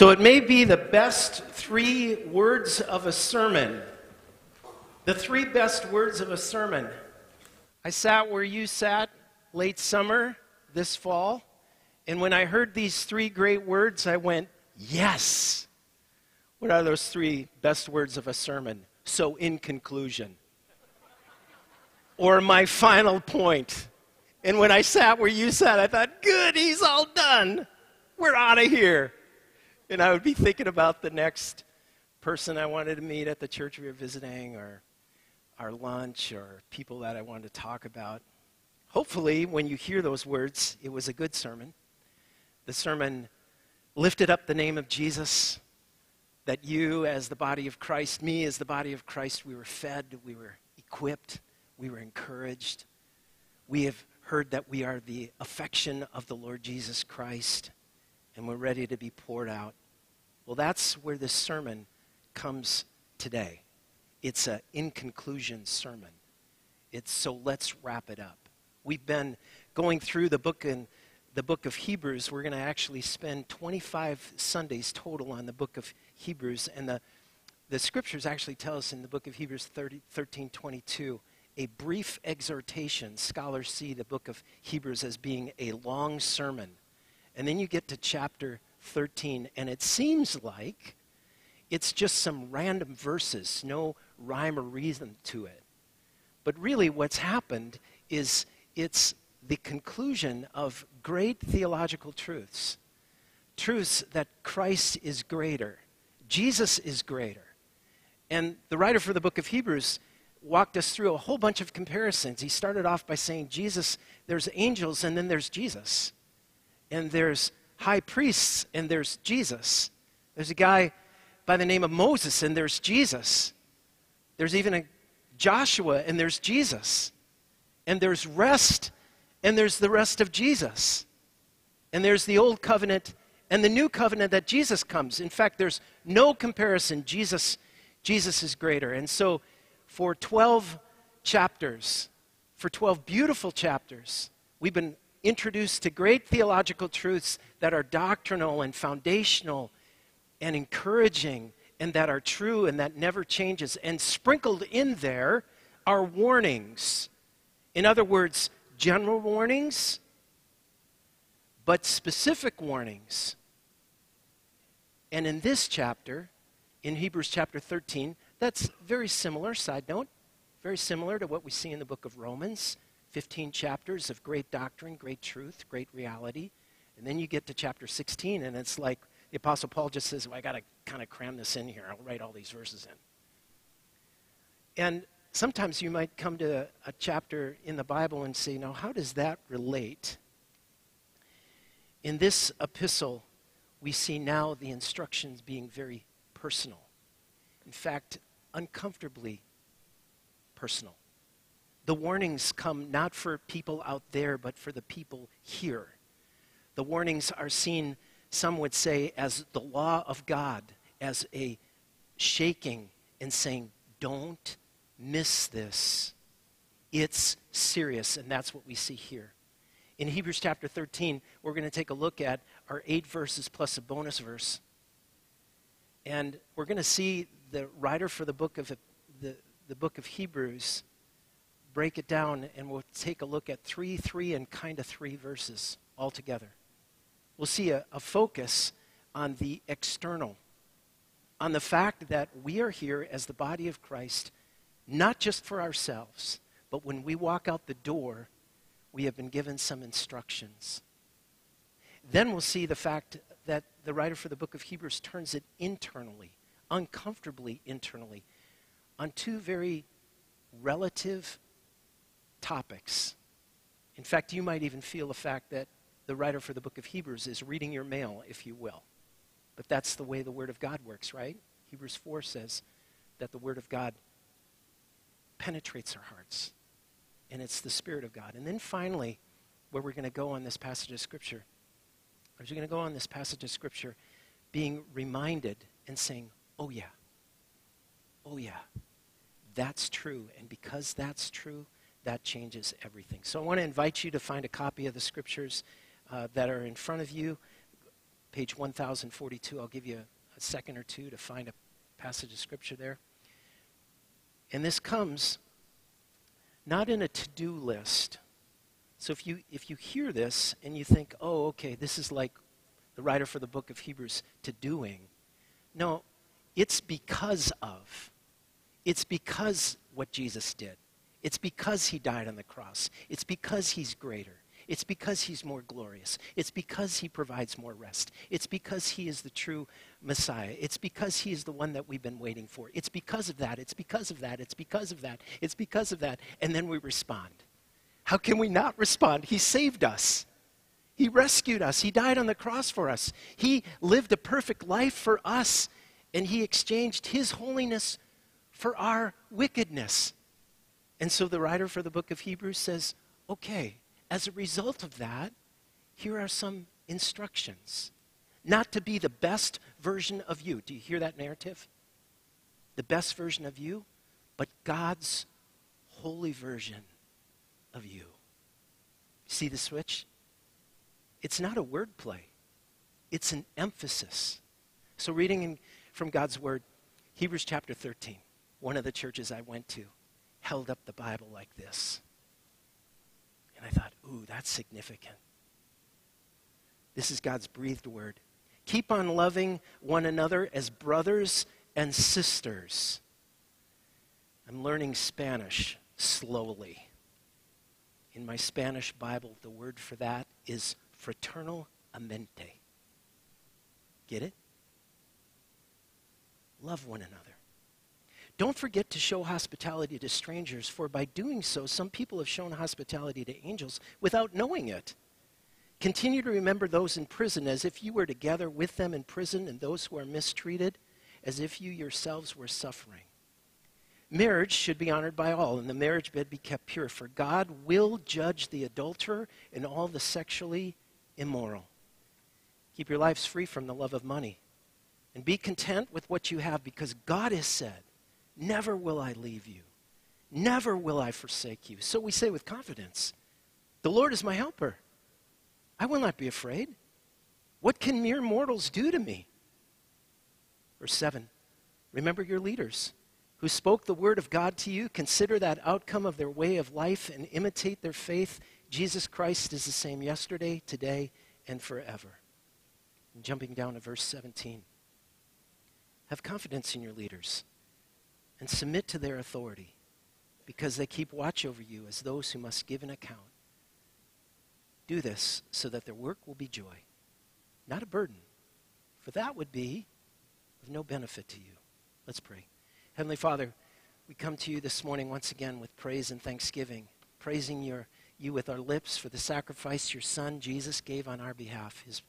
So it may be the best three words of a sermon. The three best words of a sermon. I sat where you sat late summer this fall, and when I heard these three great words, I went, Yes! What are those three best words of a sermon? So, in conclusion, or my final point. And when I sat where you sat, I thought, Good, he's all done. We're out of here. And I would be thinking about the next person I wanted to meet at the church we were visiting, or our lunch, or people that I wanted to talk about. Hopefully, when you hear those words, it was a good sermon. The sermon lifted up the name of Jesus, that you, as the body of Christ, me, as the body of Christ, we were fed, we were equipped, we were encouraged. We have heard that we are the affection of the Lord Jesus Christ, and we're ready to be poured out. Well, that's where this sermon comes today. It's an in conclusion sermon. It's so let's wrap it up. We've been going through the book in the book of Hebrews. We're going to actually spend 25 Sundays total on the book of Hebrews. And the, the scriptures actually tell us in the book of Hebrews 30, 13 22, a brief exhortation. Scholars see the book of Hebrews as being a long sermon. And then you get to chapter 13, and it seems like it's just some random verses, no rhyme or reason to it. But really, what's happened is it's the conclusion of great theological truths truths that Christ is greater, Jesus is greater. And the writer for the book of Hebrews walked us through a whole bunch of comparisons. He started off by saying, Jesus, there's angels, and then there's Jesus. And there's high priests, and there's Jesus. There's a guy by the name of Moses, and there's Jesus. There's even a Joshua, and there's Jesus. And there's rest, and there's the rest of Jesus. And there's the old covenant and the new covenant that Jesus comes. In fact, there's no comparison. Jesus, Jesus is greater. And so, for 12 chapters, for 12 beautiful chapters, we've been introduced to great theological truths that are doctrinal and foundational and encouraging and that are true and that never changes. And sprinkled in there are warnings. In other words, general warnings, but specific warnings. And in this chapter, in Hebrews chapter 13, that's very similar, side note, very similar to what we see in the book of Romans. 15 chapters of great doctrine, great truth, great reality. And then you get to chapter 16, and it's like the Apostle Paul just says, well, I got to kind of cram this in here. I'll write all these verses in. And sometimes you might come to a chapter in the Bible and say, now, how does that relate? In this epistle, we see now the instructions being very personal. In fact, uncomfortably personal. The warnings come not for people out there, but for the people here. The warnings are seen, some would say, as the law of God, as a shaking and saying, don't miss this. It's serious, and that's what we see here. In Hebrews chapter 13, we're going to take a look at our eight verses plus a bonus verse. And we're going to see the writer for the book of, the, the book of Hebrews break it down, and we'll take a look at three, three, and kind of three verses altogether. We'll see a, a focus on the external, on the fact that we are here as the body of Christ not just for ourselves, but when we walk out the door, we have been given some instructions. Then we'll see the fact that the writer for the book of Hebrews turns it internally, uncomfortably internally, on two very relative topics. In fact, you might even feel the fact that the writer for the book of Hebrews is reading your mail, if you will. But that's the way the Word of God works, right? Hebrews 4 says that the Word of God penetrates our hearts. And it's the Spirit of God. And then finally, where we're going to go on this passage of Scripture, is we're going to go on this passage of Scripture being reminded and saying, oh, yeah, oh, yeah, that's true. And because that's true, that changes everything. So I want to invite you to find a copy of the Scriptures uh, that are in front of you. page 1042. I'll give you a, a second or two to find a passage of scripture there. And this comes not in a to do list. So if you, if you hear this and you think, oh, okay, this is like the writer for the book of Hebrews to doing, no, it's because of. It's because what Jesus did. It's because he died on the cross. It's because he's greater. It's because he's more glorious. It's because he provides more rest. It's because he is the true Messiah. It's because he is the one that we've been waiting for. It's because of that. It's because of that. It's because of that. It's because of that. And then we respond. How can we not respond? He saved us. He rescued us. He died on the cross for us. He lived a perfect life for us. And he exchanged his holiness for our wickedness. And so the writer for the book of Hebrews says, okay, as a result of that, here are some instructions. Not to be the best version of you. Do you hear that narrative? The best version of you, but God's holy version of you. See the switch? It's not a word play, it's an emphasis. So, reading in, from God's Word, Hebrews chapter 13, one of the churches I went to held up the Bible like this. And I thought, ooh, that's significant. This is God's breathed word. Keep on loving one another as brothers and sisters. I'm learning Spanish slowly. In my Spanish Bible, the word for that is fraternal amente. Get it? Love one another. Don't forget to show hospitality to strangers, for by doing so, some people have shown hospitality to angels without knowing it. Continue to remember those in prison as if you were together with them in prison, and those who are mistreated as if you yourselves were suffering. Marriage should be honored by all, and the marriage bed be kept pure, for God will judge the adulterer and all the sexually immoral. Keep your lives free from the love of money, and be content with what you have, because God has said, Never will I leave you. Never will I forsake you. So we say with confidence, The Lord is my helper. I will not be afraid. What can mere mortals do to me? Verse 7 Remember your leaders who spoke the word of God to you. Consider that outcome of their way of life and imitate their faith. Jesus Christ is the same yesterday, today, and forever. And jumping down to verse 17. Have confidence in your leaders and submit to their authority because they keep watch over you as those who must give an account. Do this so that their work will be joy, not a burden, for that would be of no benefit to you. Let's pray. Heavenly Father, we come to you this morning once again with praise and thanksgiving, praising your, you with our lips for the sacrifice your Son, Jesus, gave on our behalf. His,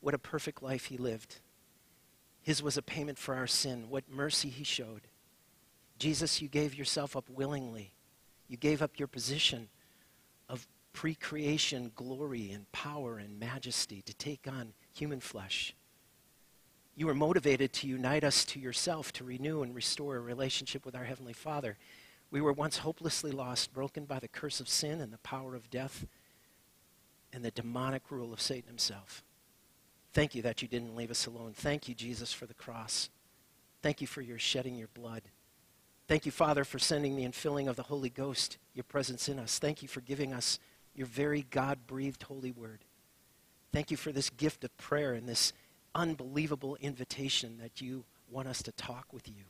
what a perfect life he lived. His was a payment for our sin. What mercy he showed. Jesus, you gave yourself up willingly. You gave up your position of pre creation glory and power and majesty to take on human flesh. You were motivated to unite us to yourself, to renew and restore a relationship with our Heavenly Father. We were once hopelessly lost, broken by the curse of sin and the power of death and the demonic rule of Satan himself. Thank you that you didn't leave us alone. Thank you, Jesus, for the cross. Thank you for your shedding your blood. Thank you, Father, for sending the infilling of the Holy Ghost, your presence in us. Thank you for giving us your very God breathed holy word. Thank you for this gift of prayer and this unbelievable invitation that you want us to talk with you.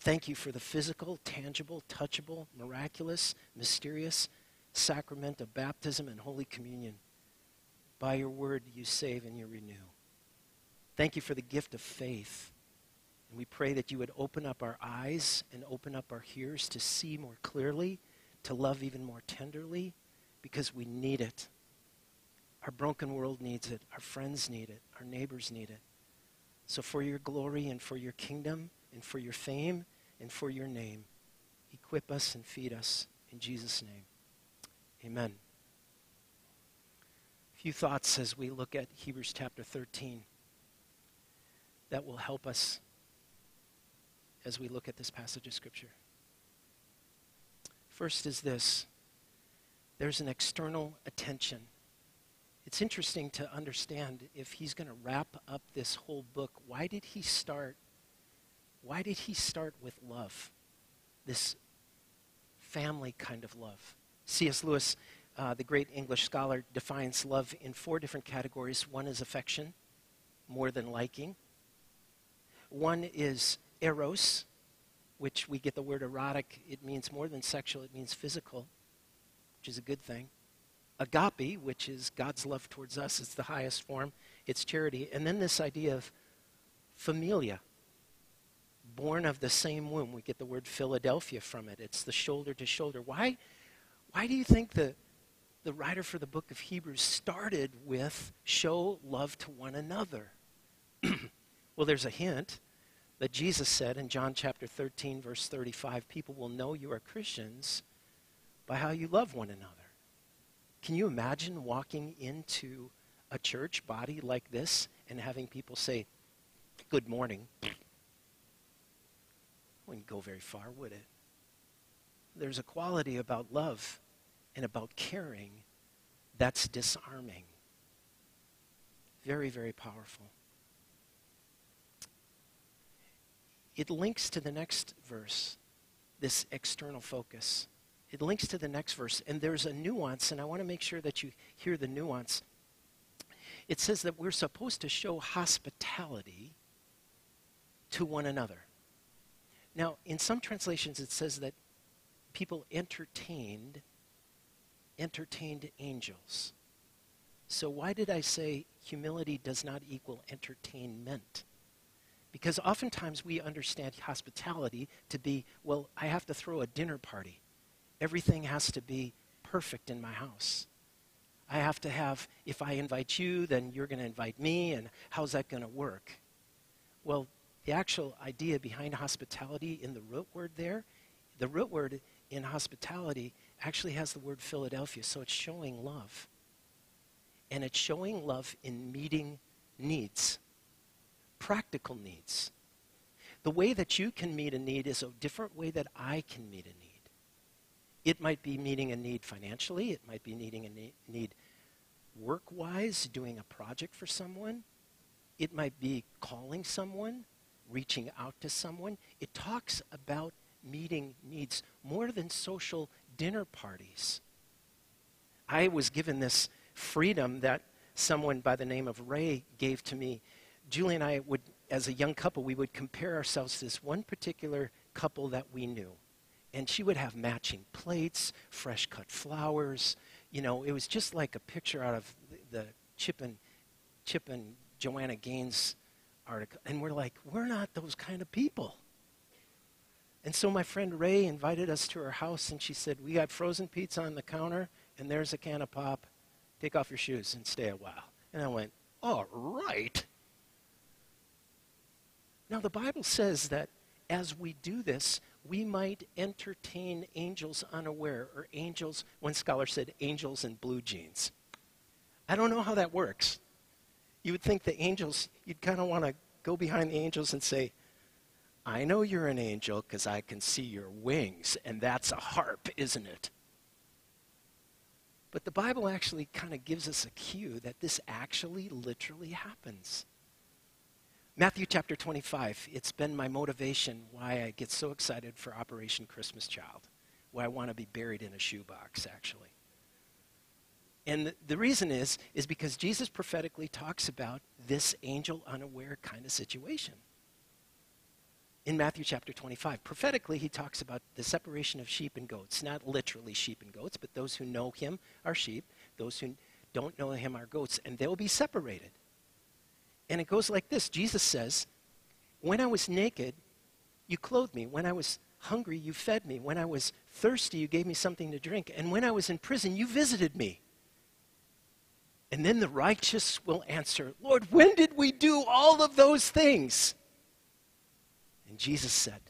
Thank you for the physical, tangible, touchable, miraculous, mysterious sacrament of baptism and Holy Communion. By your word, you save and you renew. Thank you for the gift of faith and we pray that you would open up our eyes and open up our ears to see more clearly, to love even more tenderly, because we need it. Our broken world needs it. Our friends need it. Our neighbors need it. So, for your glory and for your kingdom and for your fame and for your name, equip us and feed us in Jesus' name. Amen. A few thoughts as we look at Hebrews chapter 13 that will help us as we look at this passage of Scripture. First is this there's an external attention. it's interesting to understand if he's going to wrap up this whole book, why did he start why did he start with love? This family kind of love. C.S. Lewis, uh, the great English scholar, defines love in four different categories. One is affection, more than liking. One is eros, which we get the word erotic. It means more than sexual, it means physical, which is a good thing. Agape, which is God's love towards us, it's the highest form, it's charity. And then this idea of familia, born of the same womb. We get the word Philadelphia from it. It's the shoulder to shoulder. Why, why do you think the, the writer for the book of Hebrews started with show love to one another? well, there's a hint that Jesus said in John chapter 13, verse 35 people will know you are Christians by how you love one another. Can you imagine walking into a church body like this and having people say, Good morning? Wouldn't go very far, would it? There's a quality about love and about caring that's disarming. Very, very powerful. It links to the next verse, this external focus. It links to the next verse, and there's a nuance, and I want to make sure that you hear the nuance. It says that we're supposed to show hospitality to one another. Now, in some translations, it says that people entertained entertained angels. So why did I say humility does not equal entertainment? Because oftentimes we understand hospitality to be, well, I have to throw a dinner party. Everything has to be perfect in my house. I have to have, if I invite you, then you're going to invite me, and how's that going to work? Well, the actual idea behind hospitality in the root word there, the root word in hospitality actually has the word Philadelphia, so it's showing love. And it's showing love in meeting needs, practical needs. The way that you can meet a need is a different way that I can meet a need. It might be meeting a need financially, it might be needing a need work wise, doing a project for someone, it might be calling someone reaching out to someone. It talks about meeting needs more than social dinner parties. I was given this freedom that someone by the name of Ray gave to me. Julie and I would, as a young couple, we would compare ourselves to this one particular couple that we knew. And she would have matching plates, fresh cut flowers. You know, it was just like a picture out of the Chip and, Chip and Joanna Gaines article. And we're like, we're not those kind of people. And so my friend Ray invited us to her house, and she said, We got frozen pizza on the counter, and there's a can of pop. Take off your shoes and stay a while. And I went, All right. Now, the Bible says that as we do this, we might entertain angels unaware, or angels, one scholar said, angels in blue jeans. I don't know how that works you would think the angels, you'd kind of want to go behind the angels and say, I know you're an angel because I can see your wings, and that's a harp, isn't it? But the Bible actually kind of gives us a cue that this actually literally happens. Matthew chapter 25, it's been my motivation why I get so excited for Operation Christmas Child, why I want to be buried in a shoebox, actually. And the reason is, is because Jesus prophetically talks about this angel unaware kind of situation. In Matthew chapter 25, prophetically, he talks about the separation of sheep and goats. Not literally sheep and goats, but those who know him are sheep, those who don't know him are goats, and they'll be separated. And it goes like this Jesus says, When I was naked, you clothed me. When I was hungry, you fed me. When I was thirsty, you gave me something to drink. And when I was in prison, you visited me. And then the righteous will answer, Lord, when did we do all of those things? And Jesus said,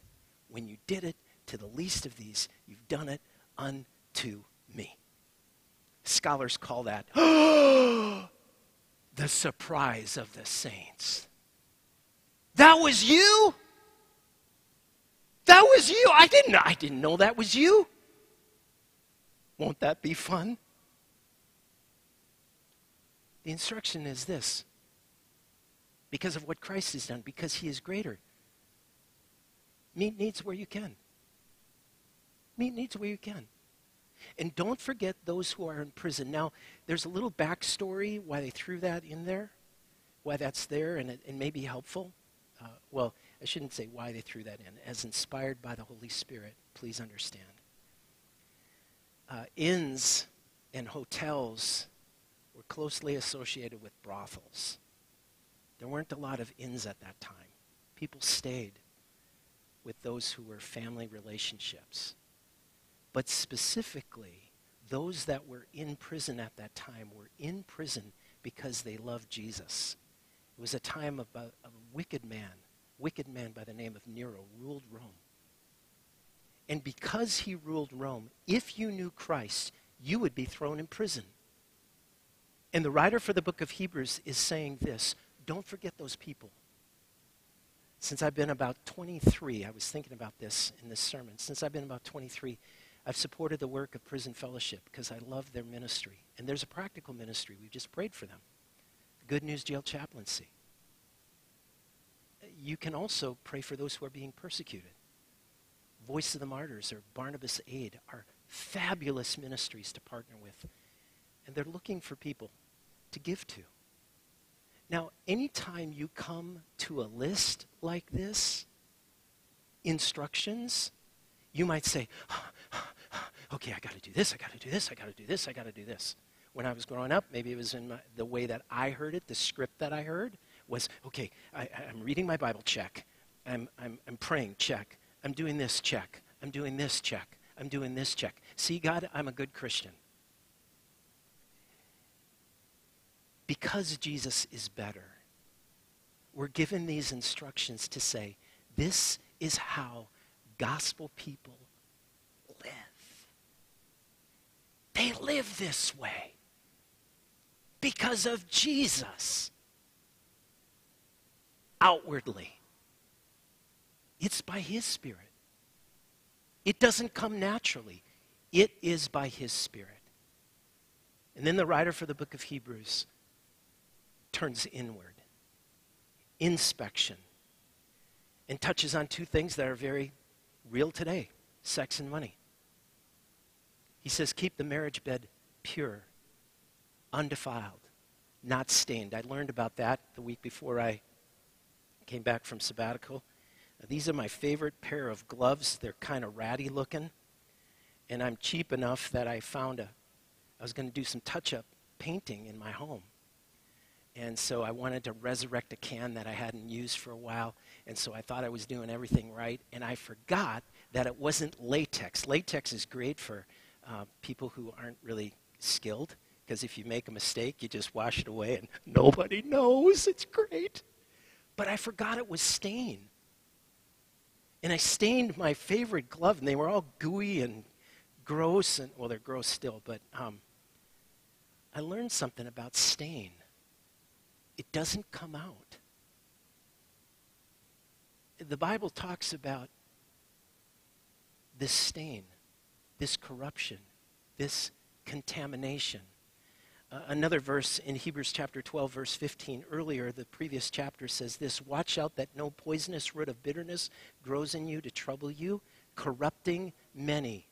When you did it to the least of these, you've done it unto me. Scholars call that the surprise of the saints. That was you? That was you. I didn't I didn't know that was you. Won't that be fun? The instruction is this because of what Christ has done, because he is greater. Meet needs where you can. Meet needs where you can. And don't forget those who are in prison. Now, there's a little backstory why they threw that in there, why that's there, and it, it may be helpful. Uh, well, I shouldn't say why they threw that in. As inspired by the Holy Spirit, please understand. Uh, inns and hotels were closely associated with brothels. There weren't a lot of inns at that time. People stayed with those who were family relationships. But specifically, those that were in prison at that time were in prison because they loved Jesus. It was a time of a, of a wicked man, wicked man by the name of Nero, ruled Rome. And because he ruled Rome, if you knew Christ, you would be thrown in prison. And the writer for the book of Hebrews is saying this don't forget those people. Since I've been about 23, I was thinking about this in this sermon. Since I've been about 23, I've supported the work of Prison Fellowship because I love their ministry. And there's a practical ministry. We've just prayed for them. Good News Jail Chaplaincy. You can also pray for those who are being persecuted. Voice of the Martyrs or Barnabas Aid are fabulous ministries to partner with. And they're looking for people to give to. Now, anytime you come to a list like this, instructions, you might say, okay, I got to do this, I got to do this, I got to do this, I got to do this. When I was growing up, maybe it was in my, the way that I heard it, the script that I heard was, okay, I, am reading my Bible, check. I'm, I'm, I'm praying, check. I'm doing this, check. I'm doing this, check. I'm doing this, check. See, God, I'm a good Christian. Because Jesus is better, we're given these instructions to say, this is how gospel people They live this way because of Jesus. Outwardly, it's by His Spirit. It doesn't come naturally, it is by His Spirit. And then the writer for the book of Hebrews turns inward, inspection, and touches on two things that are very real today sex and money. He says, keep the marriage bed pure, undefiled, not stained. I learned about that the week before I came back from sabbatical. These are my favorite pair of gloves. They're kind of ratty looking. And I'm cheap enough that I found a, I was going to do some touch up painting in my home. And so I wanted to resurrect a can that I hadn't used for a while. And so I thought I was doing everything right. And I forgot that it wasn't latex. Latex is great for uh, people who aren't really skilled, because if you make a mistake, you just wash it away and nobody knows. It's great. But I forgot it was stain. And I stained my favorite glove, and they were all gooey and gross, and well, they're gross still, but um, I learned something about stain. It doesn't come out. The Bible talks about this stain this corruption, this contamination. Uh, another verse in Hebrews chapter 12, verse 15, earlier, the previous chapter says this Watch out that no poisonous root of bitterness grows in you to trouble you, corrupting many.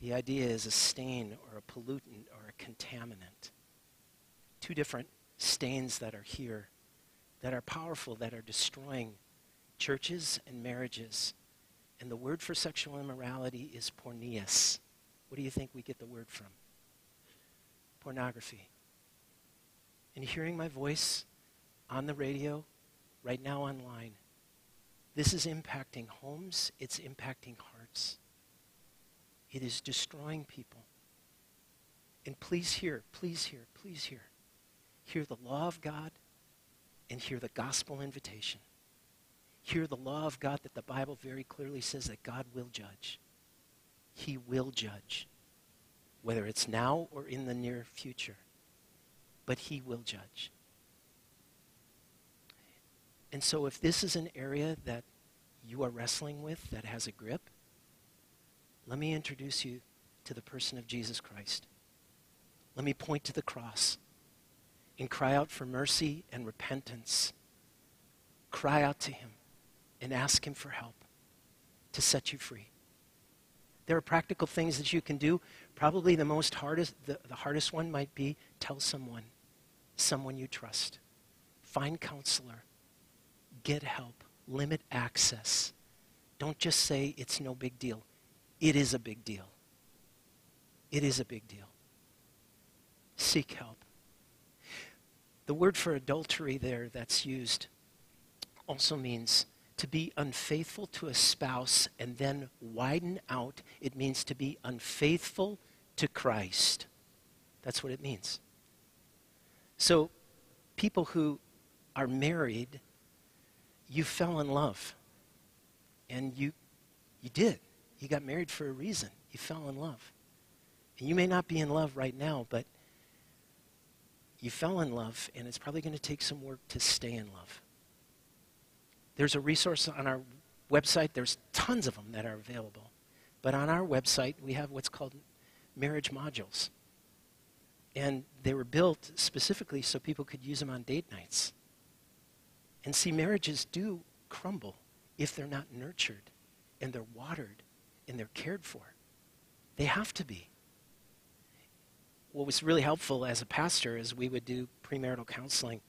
The idea is a stain or a pollutant or a contaminant. Two different stains that are here that are powerful, that are destroying churches and marriages. And the word for sexual immorality is porneus. What do you think we get the word from? Pornography. And hearing my voice on the radio, right now online, this is impacting homes, it's impacting hearts. It is destroying people. And please hear, please hear, please hear. Hear the law of God and hear the gospel invitation hear the law of God that the Bible very clearly says that God will judge. He will judge, whether it's now or in the near future. But He will judge. And so, if this is an area that you are wrestling with that has a grip, let me introduce you to the person of Jesus Christ. Let me point to the cross. and cry out for mercy and repentance. Cry out to Him and ask Him for help to set you free. There are practical things that you can do. Probably the most hardest, the, the hardest one might be tell someone, someone you trust. Find counselor. Get help. Limit access. Don't just say it's no big deal. It is a big deal. It is a big deal. Seek help. The word for adultery there that's used also means to be unfaithful to a spouse and then widen out, it means to be unfaithful to Christ. That's what it means. So, people who are married, you fell in love. And you, you did. You got married for a reason. You fell in love. And you may not be in love right now, but you fell in love, and it's probably going to take some work to stay in love. There's a resource on our website. There's tons of them that are available. But on our website, we have what's called marriage modules. And they were built specifically so people could use them on date nights. And see, marriages do crumble if they're not nurtured and they're watered and they're cared for. They have to be. What was really helpful as a pastor is we would do premarital counseling.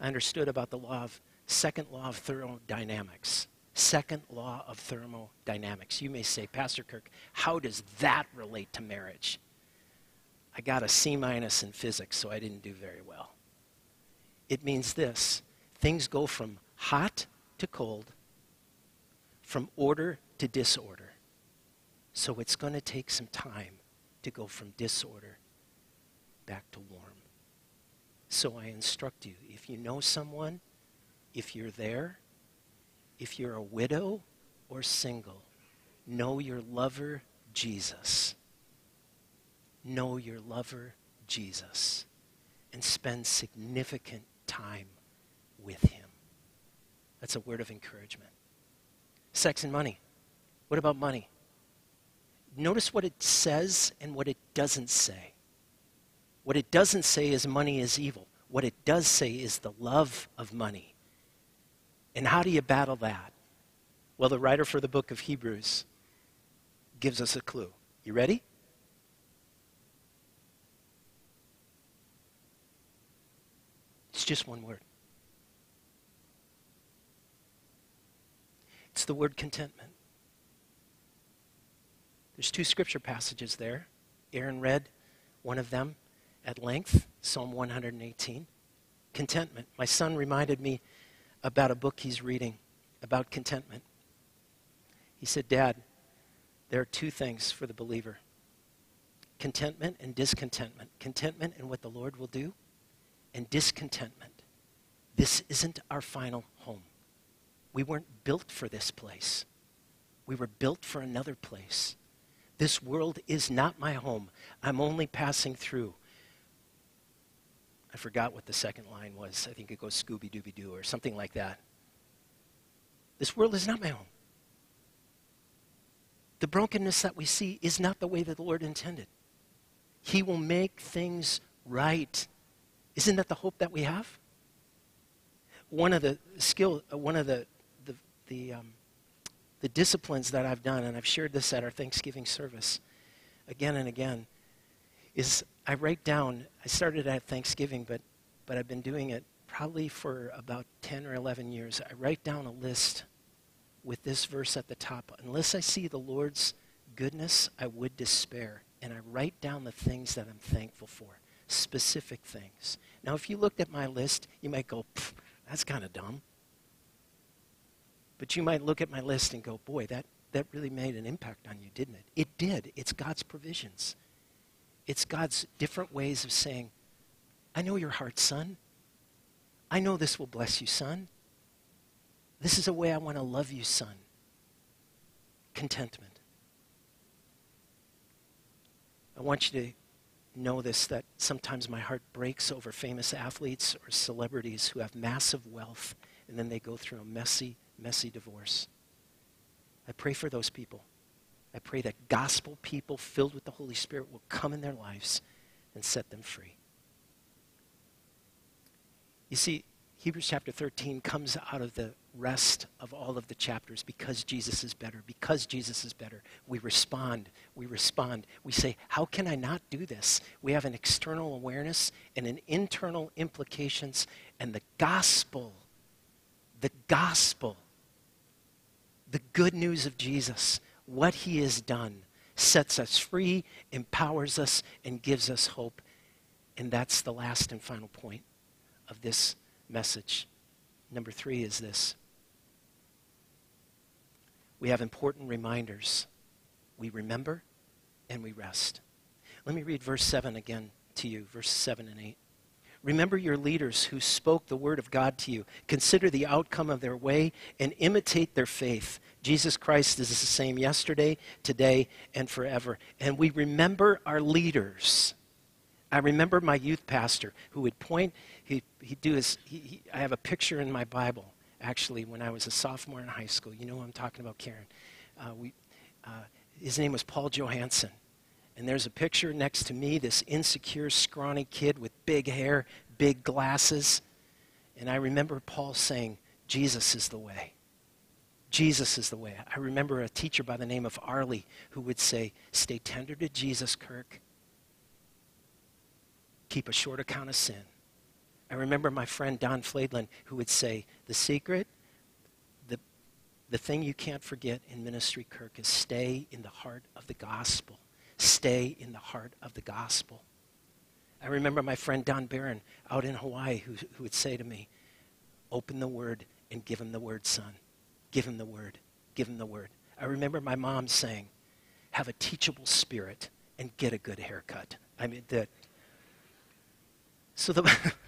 I understood about the law of second law of thermodynamics. Second law of thermodynamics. You may say, Pastor Kirk, how does that relate to marriage? I got a C minus in physics, so I didn't do very well. It means this things go from hot to cold, from order to disorder. So it's going to take some time to go from disorder back to warm. So I instruct you if you know someone if you're there, if you're a widow or single, know your lover, Jesus. Know your lover, Jesus. And spend significant time with him. That's a word of encouragement. Sex and money. What about money? Notice what it says and what it doesn't say. What it doesn't say is money is evil. What it does say is the love of money and how do you battle that? Well, the writer for the book of Hebrews gives us a clue. You ready? It's just one word. It's the word contentment. There's two scripture passages there. Aaron read one of them at length, Psalm 118. Contentment. My son reminded me about a book he's reading about contentment. He said, Dad, there are two things for the believer contentment and discontentment. Contentment in what the Lord will do, and discontentment. This isn't our final home. We weren't built for this place, we were built for another place. This world is not my home. I'm only passing through. I forgot what the second line was. I think it goes Scooby Dooby Doo or something like that. This world is not my home. The brokenness that we see is not the way that the Lord intended. He will make things right. Isn't that the hope that we have? One of the skill, uh, one of the the the, um, the disciplines that I've done, and I've shared this at our Thanksgiving service again and again, is I write down, I started at Thanksgiving, but, but I've been doing it probably for about 10 or 11 years. I write down a list with this verse at the top. Unless I see the Lord's goodness, I would despair. And I write down the things that I'm thankful for, specific things. Now, if you looked at my list, you might go, that's kind of dumb. But you might look at my list and go, boy, that, that really made an impact on you, didn't it? It did. It's God's provisions. It's God's different ways of saying, I know your heart, son. I know this will bless you, son. This is a way I want to love you, son. Contentment. I want you to know this that sometimes my heart breaks over famous athletes or celebrities who have massive wealth and then they go through a messy, messy divorce. I pray for those people. I pray that gospel people filled with the Holy Spirit will come in their lives and set them free. You see, Hebrews chapter 13 comes out of the rest of all of the chapters because Jesus is better. Because Jesus is better, we respond. We respond. We say, How can I not do this? We have an external awareness and an internal implications, and the gospel, the gospel, the good news of Jesus, what he has done, sets us free, empowers us, and gives us hope. And that's the last and final point of this message. Number three is this we have important reminders. We remember and we rest. Let me read verse 7 again to you, verse 7 and 8. Remember your leaders who spoke the word of God to you. Consider the outcome of their way and imitate their faith. Jesus Christ is the same yesterday, today, and forever. And we remember our leaders. I remember my youth pastor who would point, he, he'd do his, he, he, I have a picture in my Bible actually, when I was a sophomore in high school. You know I'm talking about, Karen. Uh, we, uh, his name was Paul Johansson. And there's a picture next to me, this insecure, scrawny kid with big hair, big glasses. And I remember Paul saying, Jesus is the way. Jesus is the way. I remember a teacher by the name of Arlie who would say, Stay tender to Jesus, Kirk. Keep a short account of sin. I remember my friend Don Fladlin who would say, The secret, the, the thing you can't forget in ministry, Kirk, is stay in the heart of the gospel. Stay in the heart of the gospel. I remember my friend Don Barron out in Hawaii who, who would say to me, Open the word and give him the word, son. Give him the word. Give him the word. I remember my mom saying, Have a teachable spirit and get a good haircut. I mean, that. So the.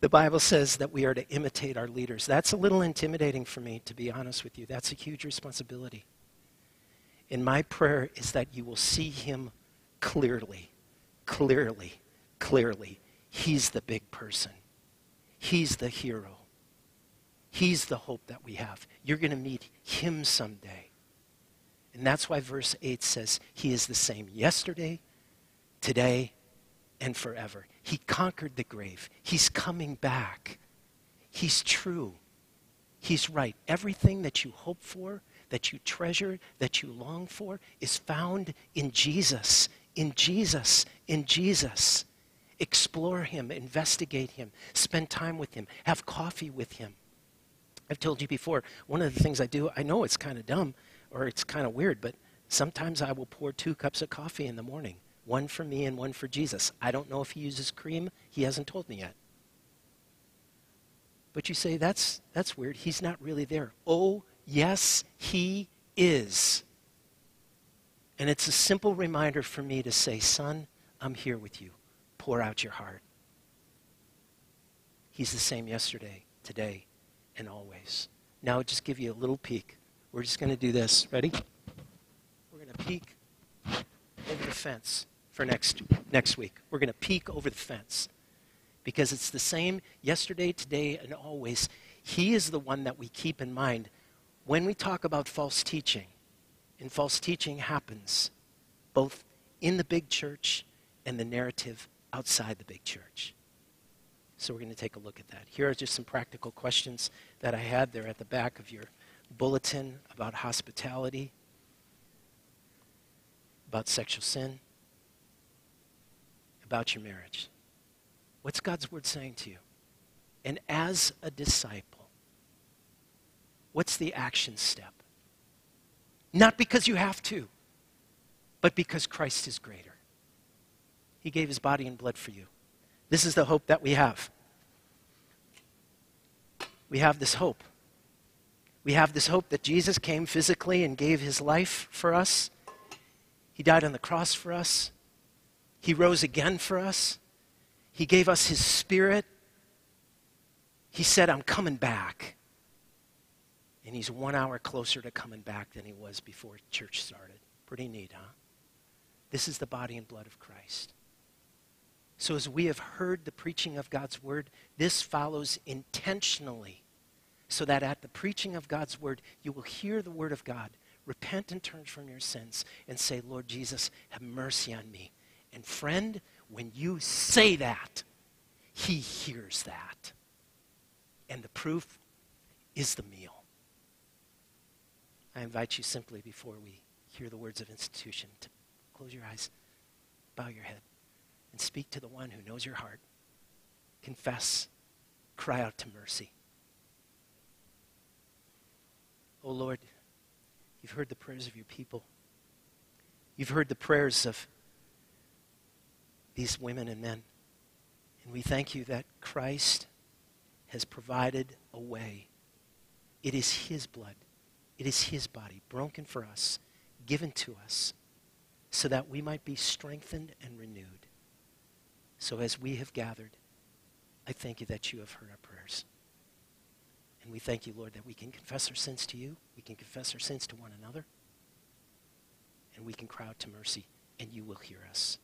The Bible says that we are to imitate our leaders. That's a little intimidating for me, to be honest with you. That's a huge responsibility. And my prayer is that you will see him clearly, clearly, clearly. He's the big person, he's the hero, he's the hope that we have. You're going to meet him someday. And that's why verse 8 says, He is the same yesterday, today, and forever. He conquered the grave. He's coming back. He's true. He's right. Everything that you hope for, that you treasure, that you long for, is found in Jesus. In Jesus. In Jesus. Explore Him, investigate Him, spend time with Him, have coffee with Him. I've told you before, one of the things I do, I know it's kind of dumb or it's kind of weird, but sometimes I will pour two cups of coffee in the morning one for me and one for Jesus. I don't know if he uses cream. He hasn't told me yet. But you say, that's, that's weird. He's not really there. Oh, yes, he is. And it's a simple reminder for me to say, Son, I'm here with you. Pour out your heart. He's the same yesterday, today, and always. Now, I'll just give you a little peek. We're just going to do this. Ready? We're going to peek over the fence for next, next week. We're going to peek over the fence because it's the same yesterday, today, and always. He is the one that we keep in mind when we talk about false teaching. And false teaching happens both in the big church and the narrative outside the big church. So we're going to take a look at that. Here are just some practical questions that I had there at the back of your bulletin about hospitality, about sexual sin, about your marriage. What's God's word saying to you? And as a disciple, what's the action step? Not because you have to, but because Christ is greater. He gave his body and blood for you. This is the hope that we have. We have this hope. We have this hope that Jesus came physically and gave his life for us. He died on the cross for us. He rose again for us. He gave us His Spirit. He said, I'm coming back. And He's one hour closer to coming back than He was before church started. Pretty neat, huh? This is the body and blood of Christ. So, as we have heard the preaching of God's word, this follows intentionally, so that at the preaching of God's word, you will hear the word of God, repent and turn from your sins, and say, Lord Jesus, have mercy on me. And friend, when you say that, He hears that. And the proof is the meal. I invite you simply before we hear the words of institution to close your eyes, bow your head, and speak to the one who knows your heart. Confess, cry out to mercy. Oh Lord, you've heard the prayers of your people. You've heard the prayers of these women and men. And we thank you that Christ has provided a way. It is his blood, it is his body broken for us, given to us, so that we might be strengthened and renewed. So as we have gathered, I thank you that you have heard our prayers. And we thank you, Lord, that we can confess our sins to you, we can confess our sins to one another, and we can cry out to mercy, and you will hear us.